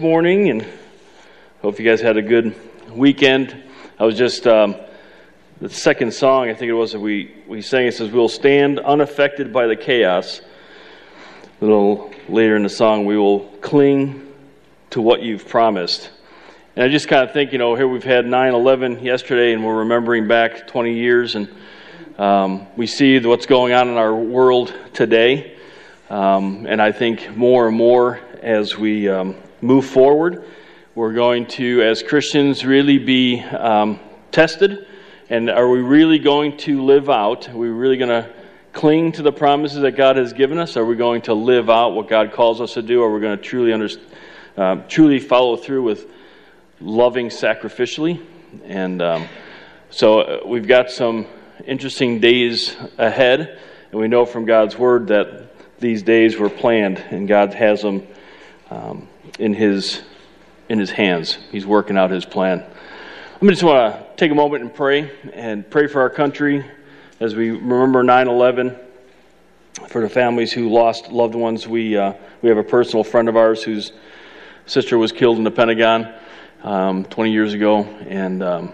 morning and hope you guys had a good weekend. I was just um, the second song i think it was that we, we sang it says we'll stand unaffected by the chaos. A little later in the song we will cling to what you've promised. And i just kind of think you know here we've had 9-11 yesterday and we're remembering back 20 years and um, we see what's going on in our world today. Um, and i think more and more as we um, move forward. We're going to, as Christians, really be um, tested. And are we really going to live out? Are we really going to cling to the promises that God has given us? Are we going to live out what God calls us to do? Are we going to truly, under, uh, truly follow through with loving sacrificially? And um, so uh, we've got some interesting days ahead. And we know from God's word that these days were planned, and God has them um, in his in his hands. He's working out his plan. I just want to take a moment and pray and pray for our country as we remember 9/11. For the families who lost loved ones, we uh, we have a personal friend of ours whose sister was killed in the Pentagon um, 20 years ago, and um,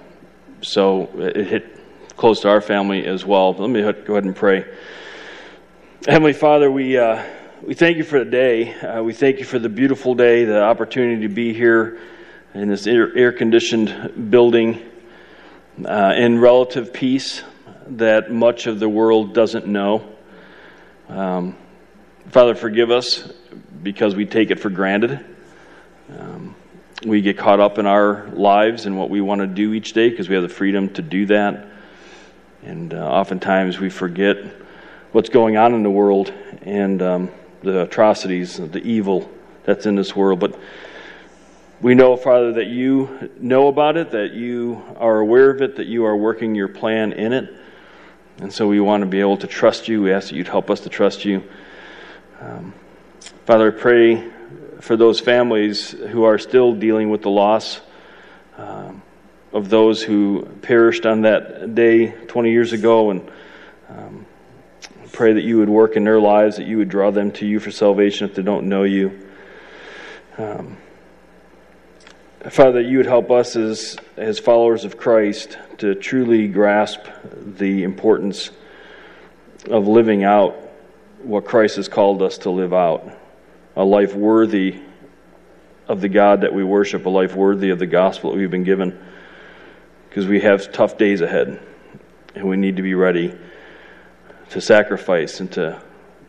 so it hit close to our family as well. But let me go ahead and pray. Heavenly Father, we. Uh, we thank you for the day. Uh, we thank you for the beautiful day, the opportunity to be here in this air conditioned building uh, in relative peace that much of the world doesn't know. Um, Father, forgive us because we take it for granted. Um, we get caught up in our lives and what we want to do each day because we have the freedom to do that. And uh, oftentimes we forget what's going on in the world. And um, the atrocities, the evil that's in this world. But we know, Father, that you know about it, that you are aware of it, that you are working your plan in it. And so we want to be able to trust you. We ask that you'd help us to trust you. Um, Father, I pray for those families who are still dealing with the loss um, of those who perished on that day 20 years ago and um, pray that you would work in their lives, that you would draw them to you for salvation if they don't know you. Um, Father, that you would help us as, as followers of Christ to truly grasp the importance of living out what Christ has called us to live out a life worthy of the God that we worship, a life worthy of the gospel that we've been given, because we have tough days ahead and we need to be ready to sacrifice and to,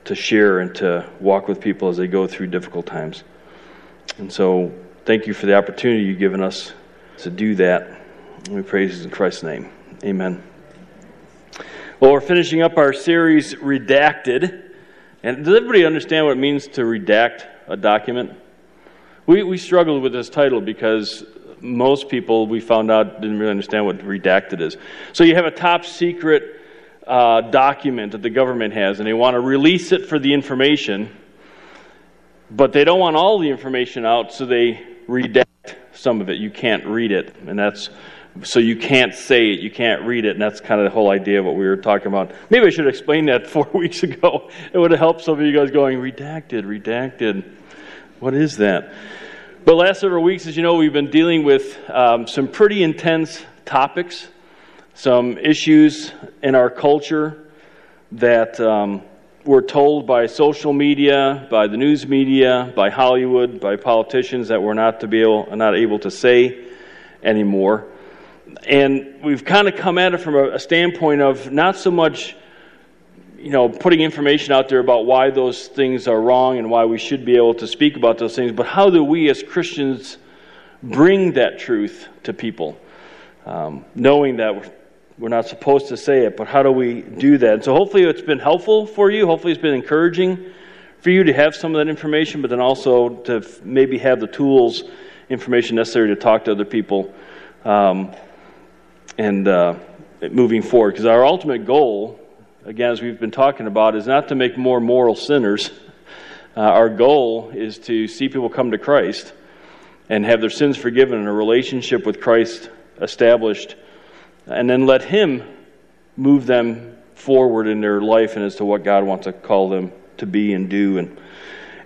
to share and to walk with people as they go through difficult times. And so, thank you for the opportunity you've given us to do that. We praise you in Christ's name. Amen. Well, we're finishing up our series, Redacted. And does everybody understand what it means to redact a document? We, we struggled with this title because most people we found out didn't really understand what redacted is. So you have a top secret uh, document that the government has, and they want to release it for the information, but they don't want all the information out, so they redact some of it. You can't read it, and that's so you can't say it, you can't read it, and that's kind of the whole idea of what we were talking about. Maybe I should explain that four weeks ago. It would have helped some of you guys going, redacted, redacted. What is that? But last several weeks, as you know, we've been dealing with um, some pretty intense topics some issues in our culture that um, we're told by social media, by the news media, by Hollywood, by politicians that we're not to be able, not able to say anymore. And we've kind of come at it from a, standpoint of not so much, you know, putting information out there about why those things are wrong and why we should be able to speak about those things, but how do we as Christians bring that truth to people? Um, knowing that we're not supposed to say it, but how do we do that? And so hopefully it's been helpful for you. Hopefully it's been encouraging for you to have some of that information, but then also to maybe have the tools, information necessary to talk to other people um, and uh, moving forward. Because our ultimate goal, again, as we've been talking about, is not to make more moral sinners. Uh, our goal is to see people come to Christ and have their sins forgiven and a relationship with Christ established and then let Him move them forward in their life and as to what God wants to call them to be and do. And,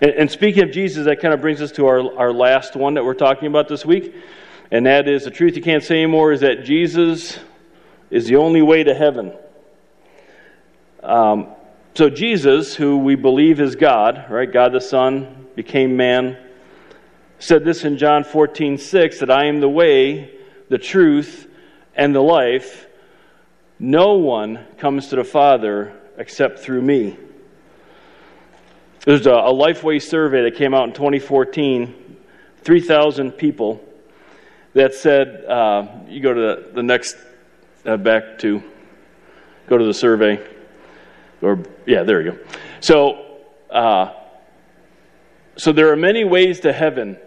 And, and speaking of Jesus, that kind of brings us to our, our last one that we're talking about this week. And that is the truth you can't say anymore is that Jesus is the only way to heaven. Um, so, Jesus, who we believe is God, right? God the Son became man, said this in John 14, 6 that I am the way, the truth, and the life. No one comes to the Father except through me. There's a, a Lifeway survey that came out in 2014, 3,000 people, that said, uh, you go to the, the next, uh, back to, go to the survey. Or, yeah, there you go. So, uh, so there are many ways to heaven.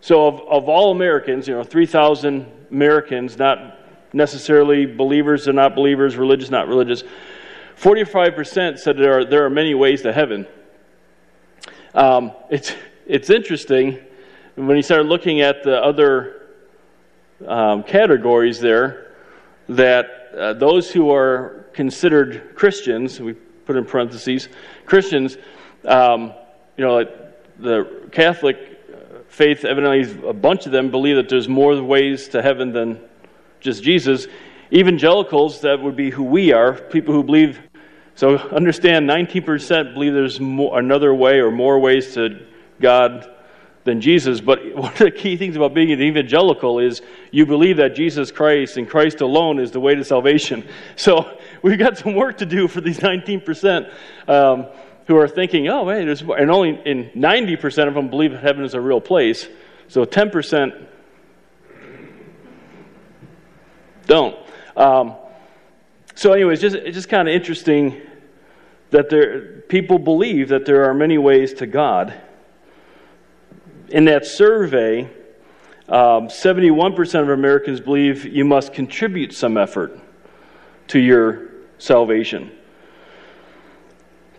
So, of, of all Americans, you know, 3,000 Americans, not necessarily believers or not believers, religious, not religious, 45% said there are, there are many ways to heaven. Um, it's, it's interesting when you start looking at the other um, categories there that uh, those who are considered Christians, we put in parentheses, Christians, um, you know, the Catholic faith, evidently, a bunch of them believe that there's more ways to heaven than just Jesus. Evangelicals, that would be who we are, people who believe so understand 19% believe there's more, another way or more ways to God than Jesus. But one of the key things about being an evangelical is you believe that Jesus Christ and Christ alone is the way to salvation. So we've got some work to do for these 19% um, who are thinking, oh, wait, there's. And only in 90% of them believe heaven is a real place. So 10% don't. Um, so, anyways, just, it's just kind of interesting that there, people believe that there are many ways to God. In that survey, um, 71% of Americans believe you must contribute some effort to your salvation.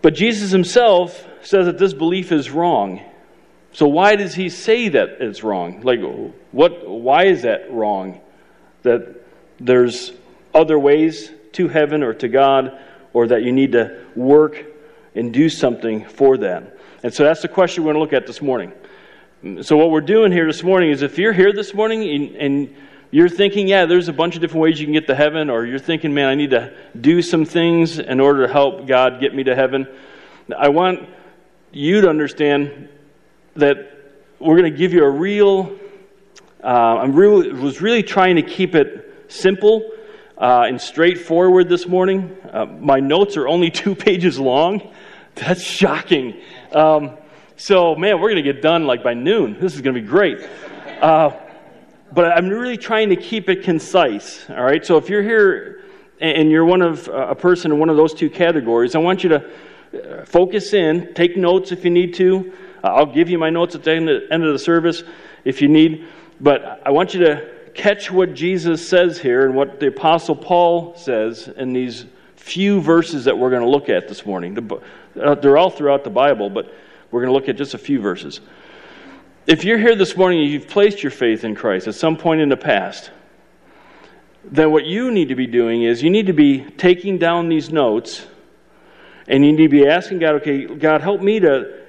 But Jesus himself says that this belief is wrong. So why does he say that it's wrong? Like what why is that wrong? That there's other ways to heaven or to God or that you need to work and do something for that. And so that's the question we're going to look at this morning. So, what we're doing here this morning is if you're here this morning and you're thinking, yeah, there's a bunch of different ways you can get to heaven, or you're thinking, man, I need to do some things in order to help God get me to heaven, I want you to understand that we're going to give you a real, uh, I really, was really trying to keep it simple uh, and straightforward this morning. Uh, my notes are only two pages long. That's shocking. Um, so, man, we're going to get done like by noon. This is going to be great. Uh, but I'm really trying to keep it concise. All right. So, if you're here and you're one of a person in one of those two categories, I want you to uh, focus in, take notes if you need to. I'll give you my notes at the end of the service if you need. But I want you to catch what Jesus says here and what the Apostle Paul says in these few verses that we're going to look at this morning. Uh, they're all throughout the Bible, but we're going to look at just a few verses. If you're here this morning and you've placed your faith in Christ at some point in the past, then what you need to be doing is you need to be taking down these notes and you need to be asking God, okay, God, help me to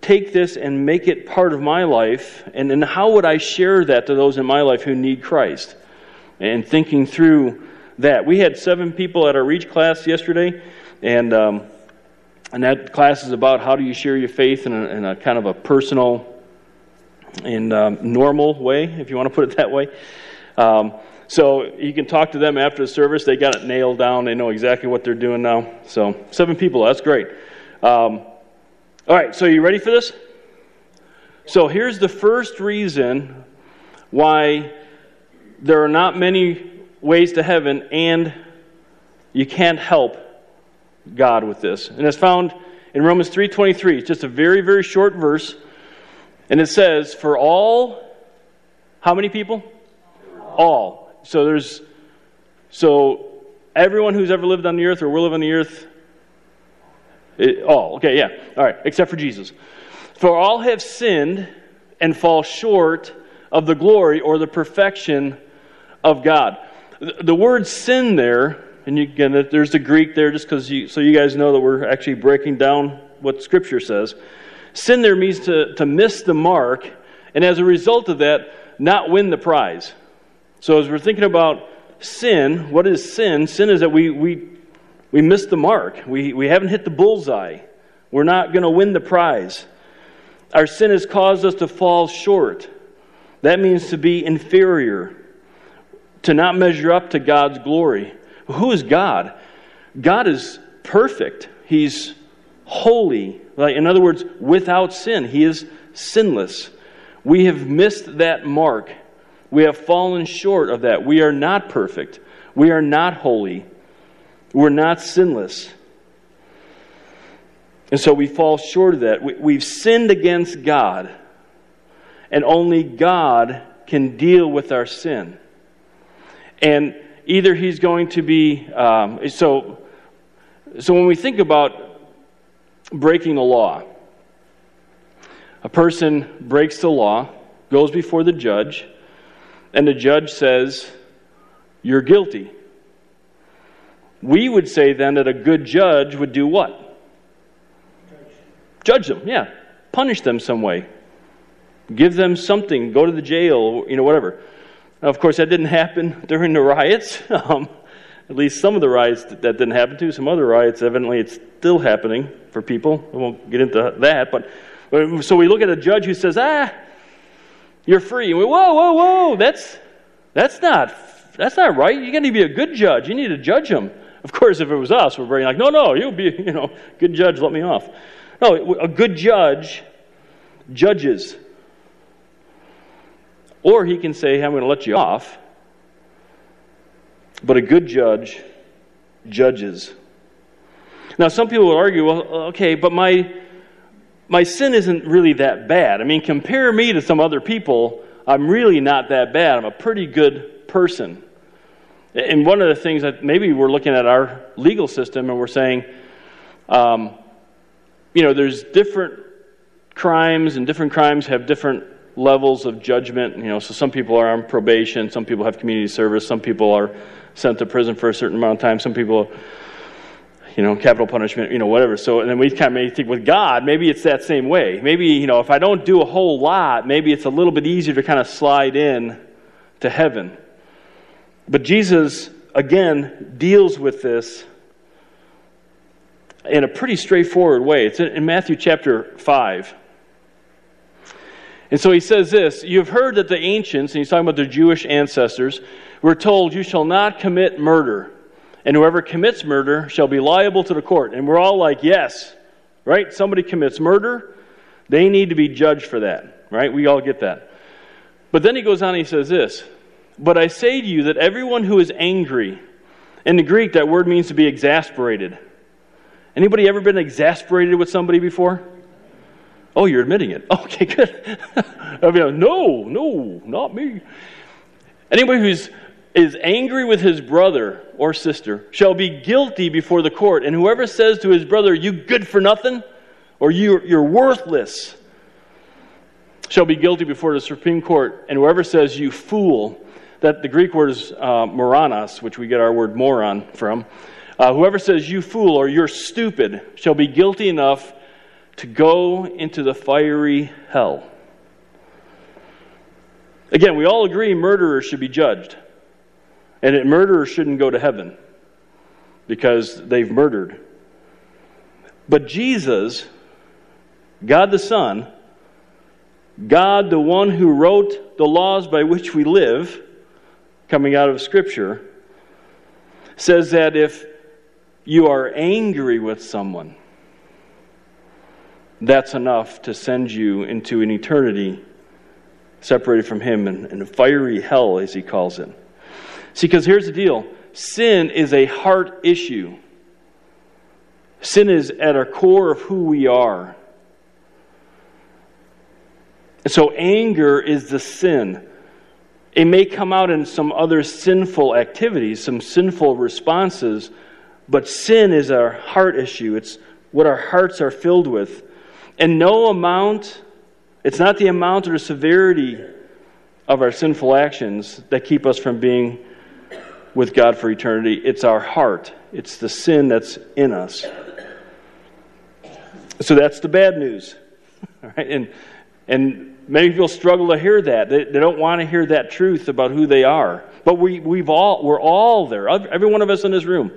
take this and make it part of my life? And then how would I share that to those in my life who need Christ? And thinking through that. We had seven people at our Reach class yesterday, and, um, and that class is about how do you share your faith in a, in a kind of a personal and um, normal way, if you want to put it that way. Um, so you can talk to them after the service. They got it nailed down. They know exactly what they're doing now. So seven people, that's great. Um, all right, so are you ready for this? So here's the first reason why there are not many ways to heaven and you can't help God with this. And it's found in Romans 3:23. It's just a very very short verse. And it says, "For all how many people? All. So there's so everyone who's ever lived on the earth or will live on the earth it, all. Okay, yeah. All right, except for Jesus. For all have sinned and fall short of the glory or the perfection of God. The, word sin there, and you, again, there's the Greek there just because you, so you guys know that we're actually breaking down what Scripture says. Sin there means to, to miss the mark, and as a result of that, not win the prize. So as we're thinking about sin, what is sin? Sin is that we, we, we missed the mark. We, we haven't hit the bullseye. We're not going to win the prize. Our sin has caused us to fall short. That means to be inferior, to not measure up to God's glory. Who is God? God is perfect. He's holy. Like, in other words, without sin. He is sinless. We have missed that mark. We have fallen short of that. We are not perfect. We are not holy. We're not sinless. And so we fall short of that. We, have sinned against God, and only God can deal with our sin. And either He's going to be. Um, so, so when we think about breaking the law, a person breaks the law, goes before the judge, and the judge says, You're guilty. We would say then that a good judge would do what? Judge them, yeah. Punish them some way. Give them something. Go to the jail, you know, whatever. Now, of course, that didn't happen during the riots. Um, at least some of the riots that, that didn't happen to. Some other riots, evidently, it's still happening for people. I won't get into that. But, but so we look at a judge who says, ah, you're free. And we, whoa, whoa, whoa, that's, that's, not, that's not right. You got to be a good judge. You need to judge them. Of course, if it was us, we're very like, no, no, you'll be, you know, good judge, let me off. No, a good judge judges. Or he can say, hey, I'm going to let you off. But a good judge judges. Now, some people would argue, well, okay, but my, my sin isn't really that bad. I mean, compare me to some other people. I'm really not that bad. I'm a pretty good person. And one of the things that maybe we're looking at our legal system and we're saying, um, you know, there's different crimes, and different crimes have different levels of judgment. You know, so some people are on probation, some people have community service, some people are sent to prison for a certain amount of time, some people, you know, capital punishment, you know, whatever. So, and then we kind of think with God, maybe it's that same way. Maybe, you know, if I don't do a whole lot, maybe it's a little bit easier to kind of slide in to heaven. But Jesus, again, deals with this in a pretty straightforward way. It's in Matthew chapter 5. And so he says this You've heard that the ancients, and he's talking about their Jewish ancestors, were told, You shall not commit murder, and whoever commits murder shall be liable to the court. And we're all like, Yes, right? Somebody commits murder, they need to be judged for that, right? We all get that. But then he goes on and he says this But I say to you that everyone who is angry, in the Greek, that word means to be exasperated. Anybody ever been exasperated with somebody before? Oh, you're admitting it. Okay, good. I mean, no, no, not me. Anybody who's is angry with his brother or sister shall be guilty before the court. And whoever says to his brother, You good for nothing, or you, you're worthless, shall be guilty before the Supreme Court. And whoever says, You fool, that the Greek word is uh, moranos, which we get our word moron from. Uh, whoever says, You fool, or you're stupid, shall be guilty enough to go into the fiery hell. Again, we all agree murderers should be judged. And murderers shouldn't go to heaven because they've murdered. But Jesus, God the Son, God the one who wrote the laws by which we live, coming out of Scripture, says that if you are angry with someone, that's enough to send you into an eternity separated from Him in, a fiery hell, as He calls it. See, because here's the deal sin is a heart issue, sin is at our core of who we are. And so, anger is the sin. It may come out in some other sinful activities, some sinful responses, but sin is our heart issue. It's what our hearts are filled with. And no amount, it's not the amount or the severity of our sinful actions that keep us from being with God for eternity. It's our heart, it's the sin that's in us. So that's the bad news. And, and many people struggle to hear that. They, they don't want to hear that truth about who they are. But we, we've all, we're all there. Every one of us in this room.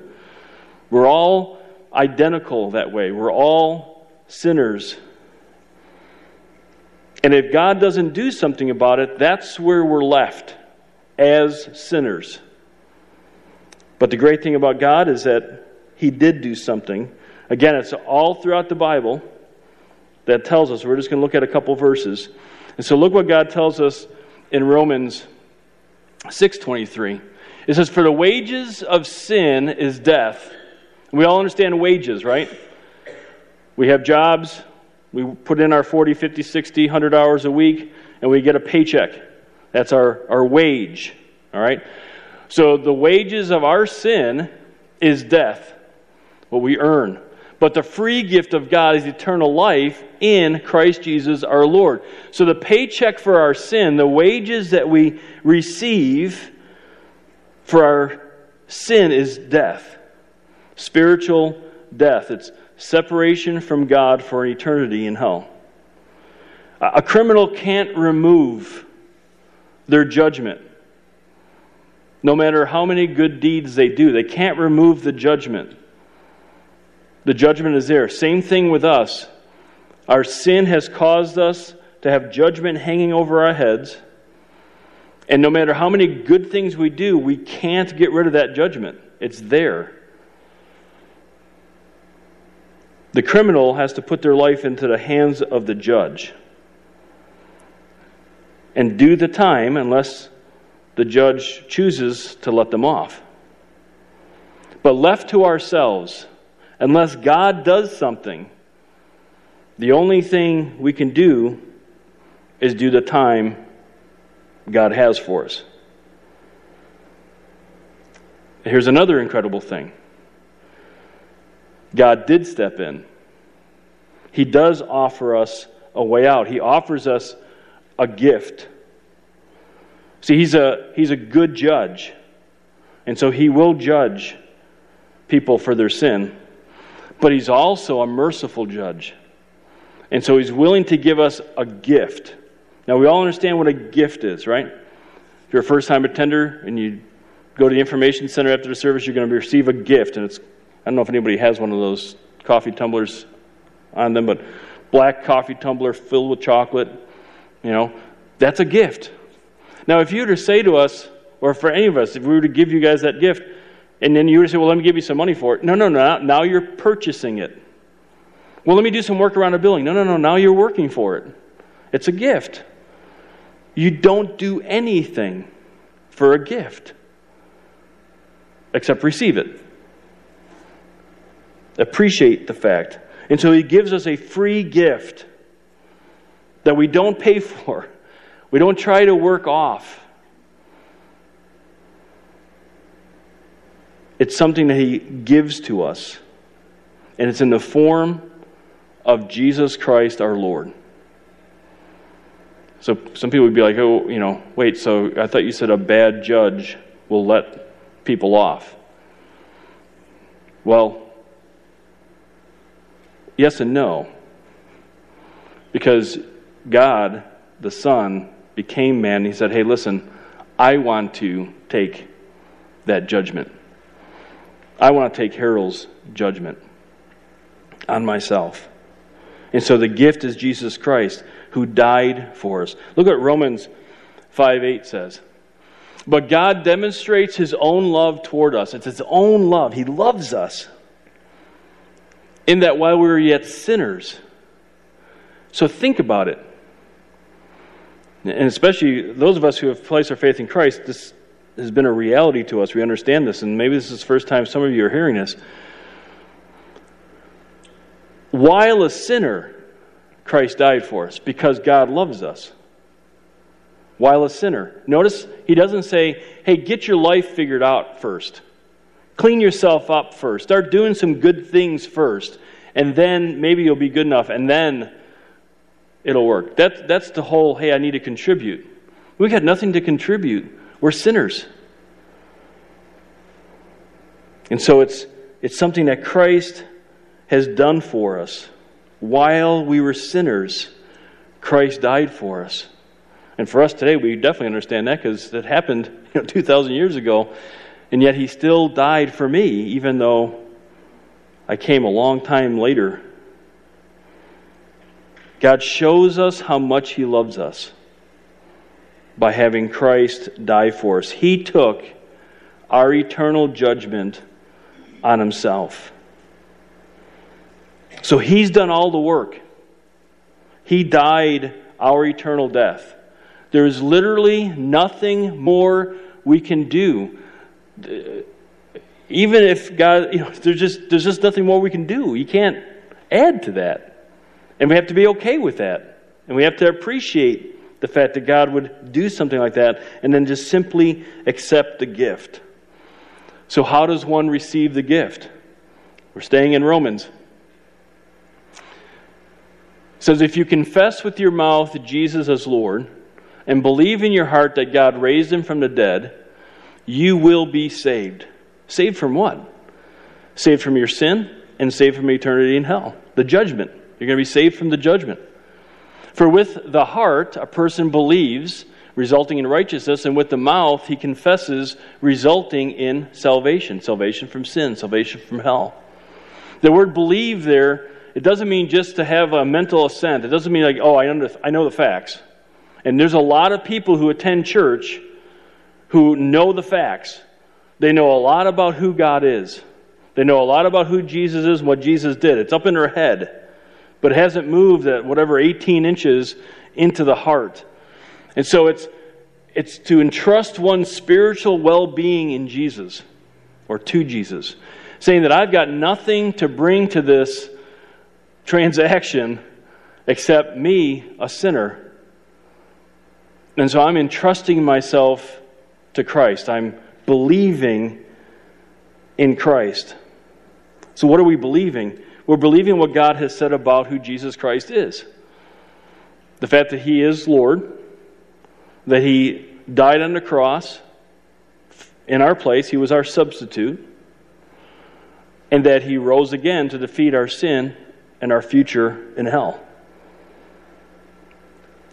We're all identical that way. We're all sinners. And if God doesn't do something about it, that's where we're left as sinners. But the great thing about God is that He did do something. Again, it's all throughout the Bible that tells us. We're just going to look at a couple verses. And so look what God tells us in Romans 6:23. It says for the wages of sin is death. We all understand wages, right? We have jobs, we put in our 40, 50, 60, 100 hours a week and we get a paycheck. That's our, our wage, all right? So the wages of our sin is death, what we earn. But the free gift of God is eternal life in Christ Jesus our Lord. So the paycheck for our sin, the wages that we receive for our sin is death. Spiritual death. It's separation from God for eternity in hell. A criminal can't remove their judgment. No matter how many good deeds they do, they can't remove the judgment. The judgment is there. Same thing with us. Our sin has caused us to have judgment hanging over our heads. And no matter how many good things we do, we can't get rid of that judgment. It's there. The criminal has to put their life into the hands of the judge and do the time unless the judge chooses to let them off. But left to ourselves, unless God does something, the only thing we can do is do the time God has for us. Here's another incredible thing God did step in. He does offer us a way out, He offers us a gift. See, He's a, he's a good judge, and so He will judge people for their sin but he's also a merciful judge. And so he's willing to give us a gift. Now, we all understand what a gift is, right? If you're a first time attender and you go to the information center after the service, you're going to receive a gift. And it's, I don't know if anybody has one of those coffee tumblers on them, but black coffee tumbler filled with chocolate, you know, that's a gift. Now, if you were to say to us, or for any of us, if we were to give you guys that gift, and then you would say, well, let me give you some money for it. No, no, no. Now you're purchasing it. Well, let me do some work around a building. No, no, no. Now you're working for it. It's a gift. You don't do anything for a gift except receive it. Appreciate the fact. And so he gives us a free gift that we don't pay for, we don't try to work off. It's something that He gives to us, and it's in the form of Jesus Christ our Lord. So some people would be like, oh, you know, wait, so I thought you said a bad judge will let people off. Well, yes and no. Because God, the Son, became man. He said, hey, listen, I want to take that judgment. I want to take Harold's judgment on myself. And so the gift is Jesus Christ who died for us. Look at Romans 5 8 says. But God demonstrates his own love toward us. It's his own love. He loves us. In that while we were yet sinners. So think about it. And especially those of us who have placed our faith in Christ, this has been a reality to us. We understand this, and maybe this is the first time some of you are hearing this. While a sinner, Christ died for us because God loves us. While a sinner. Notice he doesn't say, hey, get your life figured out first. Clean yourself up first. Start doing some good things first. And then maybe you'll be good enough, and then it'll work. That, that's the whole, hey, I need to contribute. We've got nothing to contribute. We're sinners. And so it's, it's something that Christ has done for us while we were sinners. Christ died for us. And for us today, we definitely understand that because it happened you know, 2,000 years ago. And yet he still died for me, even though I came a long time later. God shows us how much he loves us by having Christ die for us. He took our eternal judgment on himself. So he's done all the work. He died our eternal death. There is literally nothing more we can do. Even if God, you know, there's just, there's just nothing more we can do. You can't add to that. And we have to be okay with that. And we have to appreciate the fact that God would do something like that and then just simply accept the gift. So, how does one receive the gift? We're staying in Romans. It says, If you confess with your mouth Jesus as Lord and believe in your heart that God raised him from the dead, you will be saved. Saved from what? Saved from your sin and saved from eternity in hell. The judgment. You're going to be saved from the judgment. For with the heart a person believes resulting in righteousness, and with the mouth he confesses, resulting in salvation salvation from sin, salvation from hell. The word believe there, it doesn't mean just to have a mental assent. It doesn't mean like, oh, I, under, I know the facts. And there's a lot of people who attend church who know the facts. They know a lot about who God is. They know a lot about who Jesus is and what Jesus did. It's up in their head, but hasn't moved that whatever 18 inches into the heart. And so it's, it's to entrust one's spiritual well being in Jesus or to Jesus, saying that I've got nothing to bring to this transaction except me, a sinner. And so I'm entrusting myself to Christ. I'm believing in Christ. So, what are we believing? We're believing what God has said about who Jesus Christ is. The fact that He is Lord, that he died on the cross in our place, he was our substitute, and that he rose again to defeat our sin and our future in hell.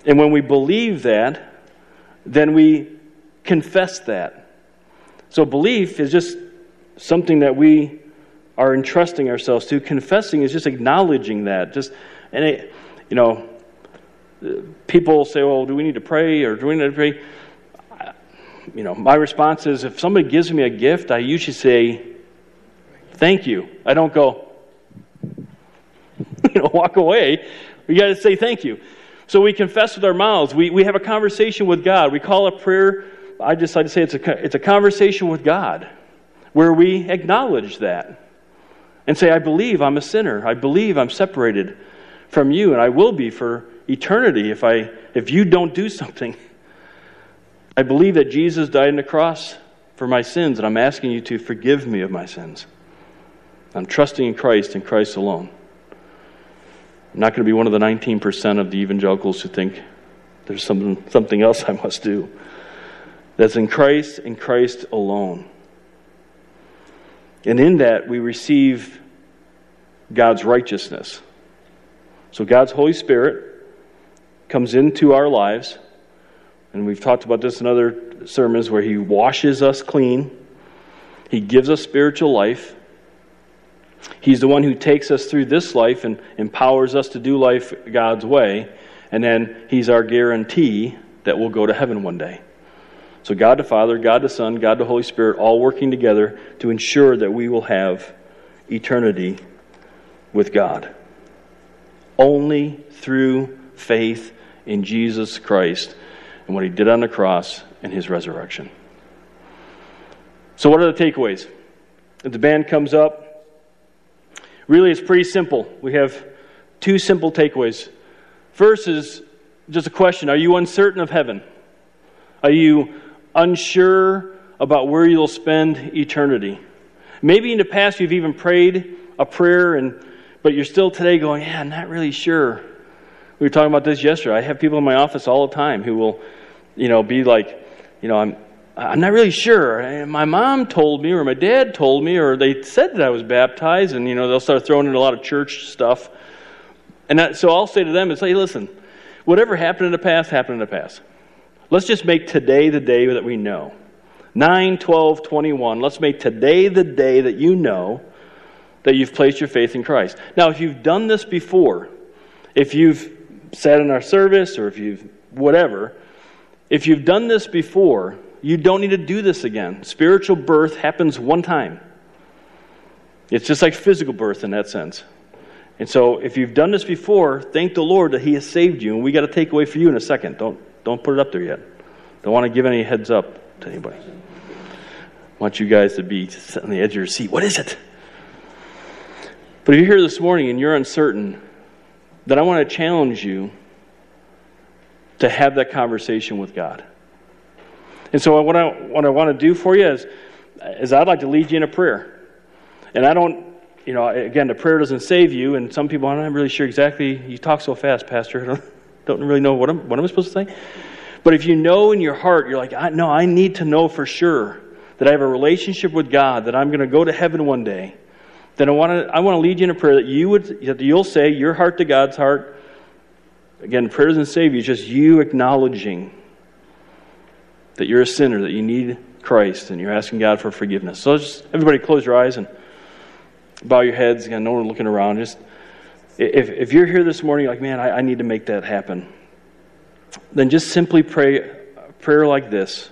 And when we believe that, then we confess that. So belief is just something that we are entrusting ourselves to. Confessing is just acknowledging that. Just and it, you know, people say, well, do we need to pray or do we need to pray? You know, my response is if somebody gives me a gift, I usually say, thank you. I don't go, you know, walk away. We got to say thank you. So we confess with our mouths. We, we have a conversation with God. We call a prayer, I just like to say it's a, it's a conversation with God where we acknowledge that and say, I believe I'm a sinner. I believe I'm separated from you, and I will be for eternity if, I, if you don't do something. I believe that Jesus died on the cross for my sins, and I'm asking you to forgive me of my sins. I'm trusting in Christ and Christ alone. I'm not going to be one of the 19% of the evangelicals who think there's something, something else I must do. That's in Christ and Christ alone. And in that, we receive God's righteousness. So, God's Holy Spirit comes into our lives, and we've talked about this in other sermons where He washes us clean, He gives us spiritual life. He's the one who takes us through this life and empowers us to do life God's way, and then He's our guarantee that we'll go to heaven one day. So, God the Father, God the Son, God the Holy Spirit, all working together to ensure that we will have eternity with God. Only through faith in Jesus Christ and what he did on the cross and his resurrection. So, what are the takeaways? If the band comes up, really it's pretty simple. We have two simple takeaways. First is just a question Are you uncertain of heaven? Are you unsure about where you'll spend eternity? Maybe in the past you've even prayed a prayer, and, but you're still today going, Yeah, I'm not really sure. We were talking about this yesterday. I have people in my office all the time who will, you know, be like, you know, I'm, I'm not really sure. My mom told me, or my dad told me, or they said that I was baptized, and you know, they'll start throwing in a lot of church stuff. And that, so I'll say to them, "It's like, listen, whatever happened in the past, happened in the past. Let's just make today the day that we know. 9, 12, 21. Let's make today the day that you know that you've placed your faith in Christ. Now, if you've done this before, if you've sat in our service or if you've whatever, if you've done this before, you don't need to do this again. Spiritual birth happens one time. It's just like physical birth in that sense. And so, if you've done this before, thank the Lord that He has saved you. And we got to take away for you in a second. Don't, don't put it up there yet. Don't want to give any heads up to anybody. I want you guys to be on the edge of your seat. What is it? But if you're here this morning and you're uncertain, then I want to challenge you to have that conversation with God. And so, what I, what I want to do for you is, is I'd like to lead you in a prayer. And I don't you know, again, the prayer doesn't save you, and some people, I'm not really sure exactly. You talk so fast, Pastor. Don't, really know what I'm, what am supposed to say? But if you know in your heart, you're like, I, no, I need to know for sure that I have a relationship with God, that I'm going to go to heaven one day, then I want to, I want to lead you in a prayer that you would, that you'll say your heart to God's heart. Again, prayer doesn't save you, it's just you acknowledging that you're a sinner, that you need Christ, and you're asking God for forgiveness. So just everybody close your eyes and bow your heads. Again, no one looking around. Just if, if you're here this morning, like, man, I, I need to make that happen, then just simply pray a prayer like this.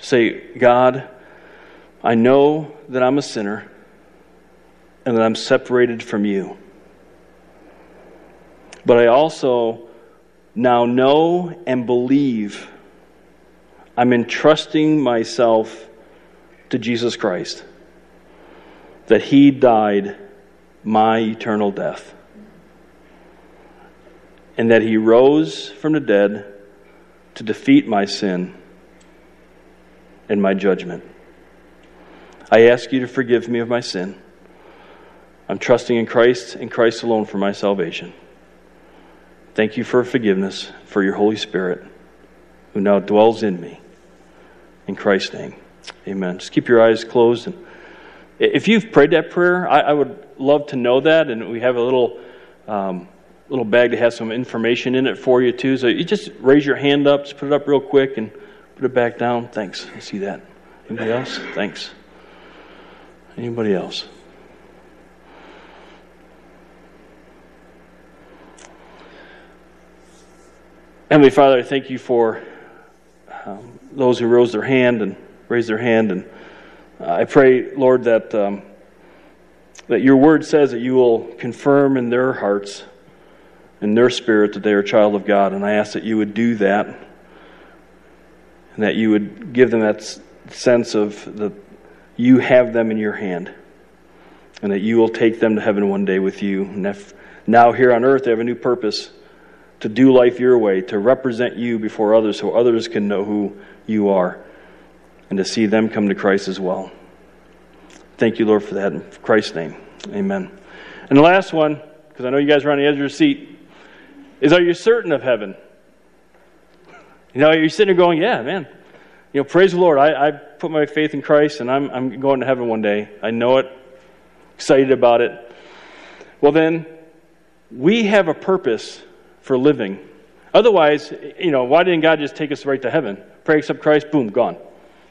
Say, God, I know that I'm a sinner and that I'm separated from you. But I also now know and believe I'm entrusting myself to Jesus Christ that he died my eternal death, and that he rose from the dead to defeat my sin and my judgment. I ask you to forgive me of my sin. I'm trusting in Christ and Christ alone for my salvation. Thank you for forgiveness, for your Holy Spirit, who now dwells in me. In Christ's name, amen. Just keep your eyes closed and if you've prayed that prayer, I, I would love to know that, and we have a little um, little bag that has some information in it for you too. So you just raise your hand up, just put it up real quick, and put it back down. Thanks. I see that. Anybody else? Thanks. Anybody else? Heavenly Father, I thank you for um, those who rose their hand and raised their hand and I pray, Lord, that, um, that your word says that you will confirm in their hearts, in their spirit, that they are a child of God. And I ask that you would do that, and that you would give them that sense of that you have them in your hand, and that you will take them to heaven one day with you. And if now here on earth they have a new purpose to do life your way, to represent you before others so others can know who you are and to see them come to Christ as well. Thank you, Lord, for that. In Christ's name, amen. And the last one, because I know you guys are on the edge of your seat, is are you certain of heaven? You know, you're sitting there going, yeah, man. You know, praise the Lord. I, I put my faith in Christ and I'm, I'm going to heaven one day. I know it, excited about it. Well, then, we have a purpose for living. Otherwise, you know, why didn't God just take us right to heaven? Pray, accept Christ, boom, gone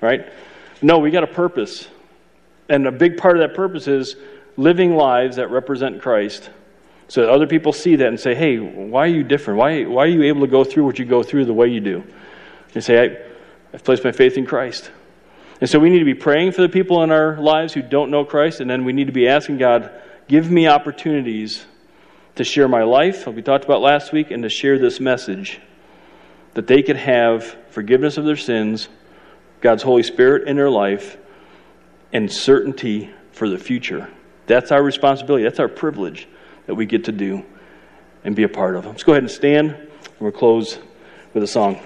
right? No, we got a purpose. And a big part of that purpose is living lives that represent Christ so other people see that and say, hey, why are you different? Why, why are you able to go through what you go through the way you do? And say, I, I've placed my faith in Christ. And so we need to be praying for the people in our lives who don't know Christ, and then we need to be asking God, give me opportunities to share my life, like we talked about last week, and to share this message that they could have forgiveness of their sins God's Holy Spirit in their life, and certainty for the future. That's our responsibility. That's our privilege that we get to do and be a part of. Let's go ahead and stand, and we'll close with a song.